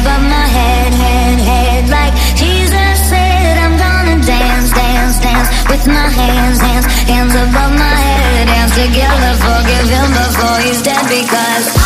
above my head, head, head. Like Jesus said, I'm gonna dance, dance, dance with my hands, hands, hands above my head. Dance together, forgive him before he's dead because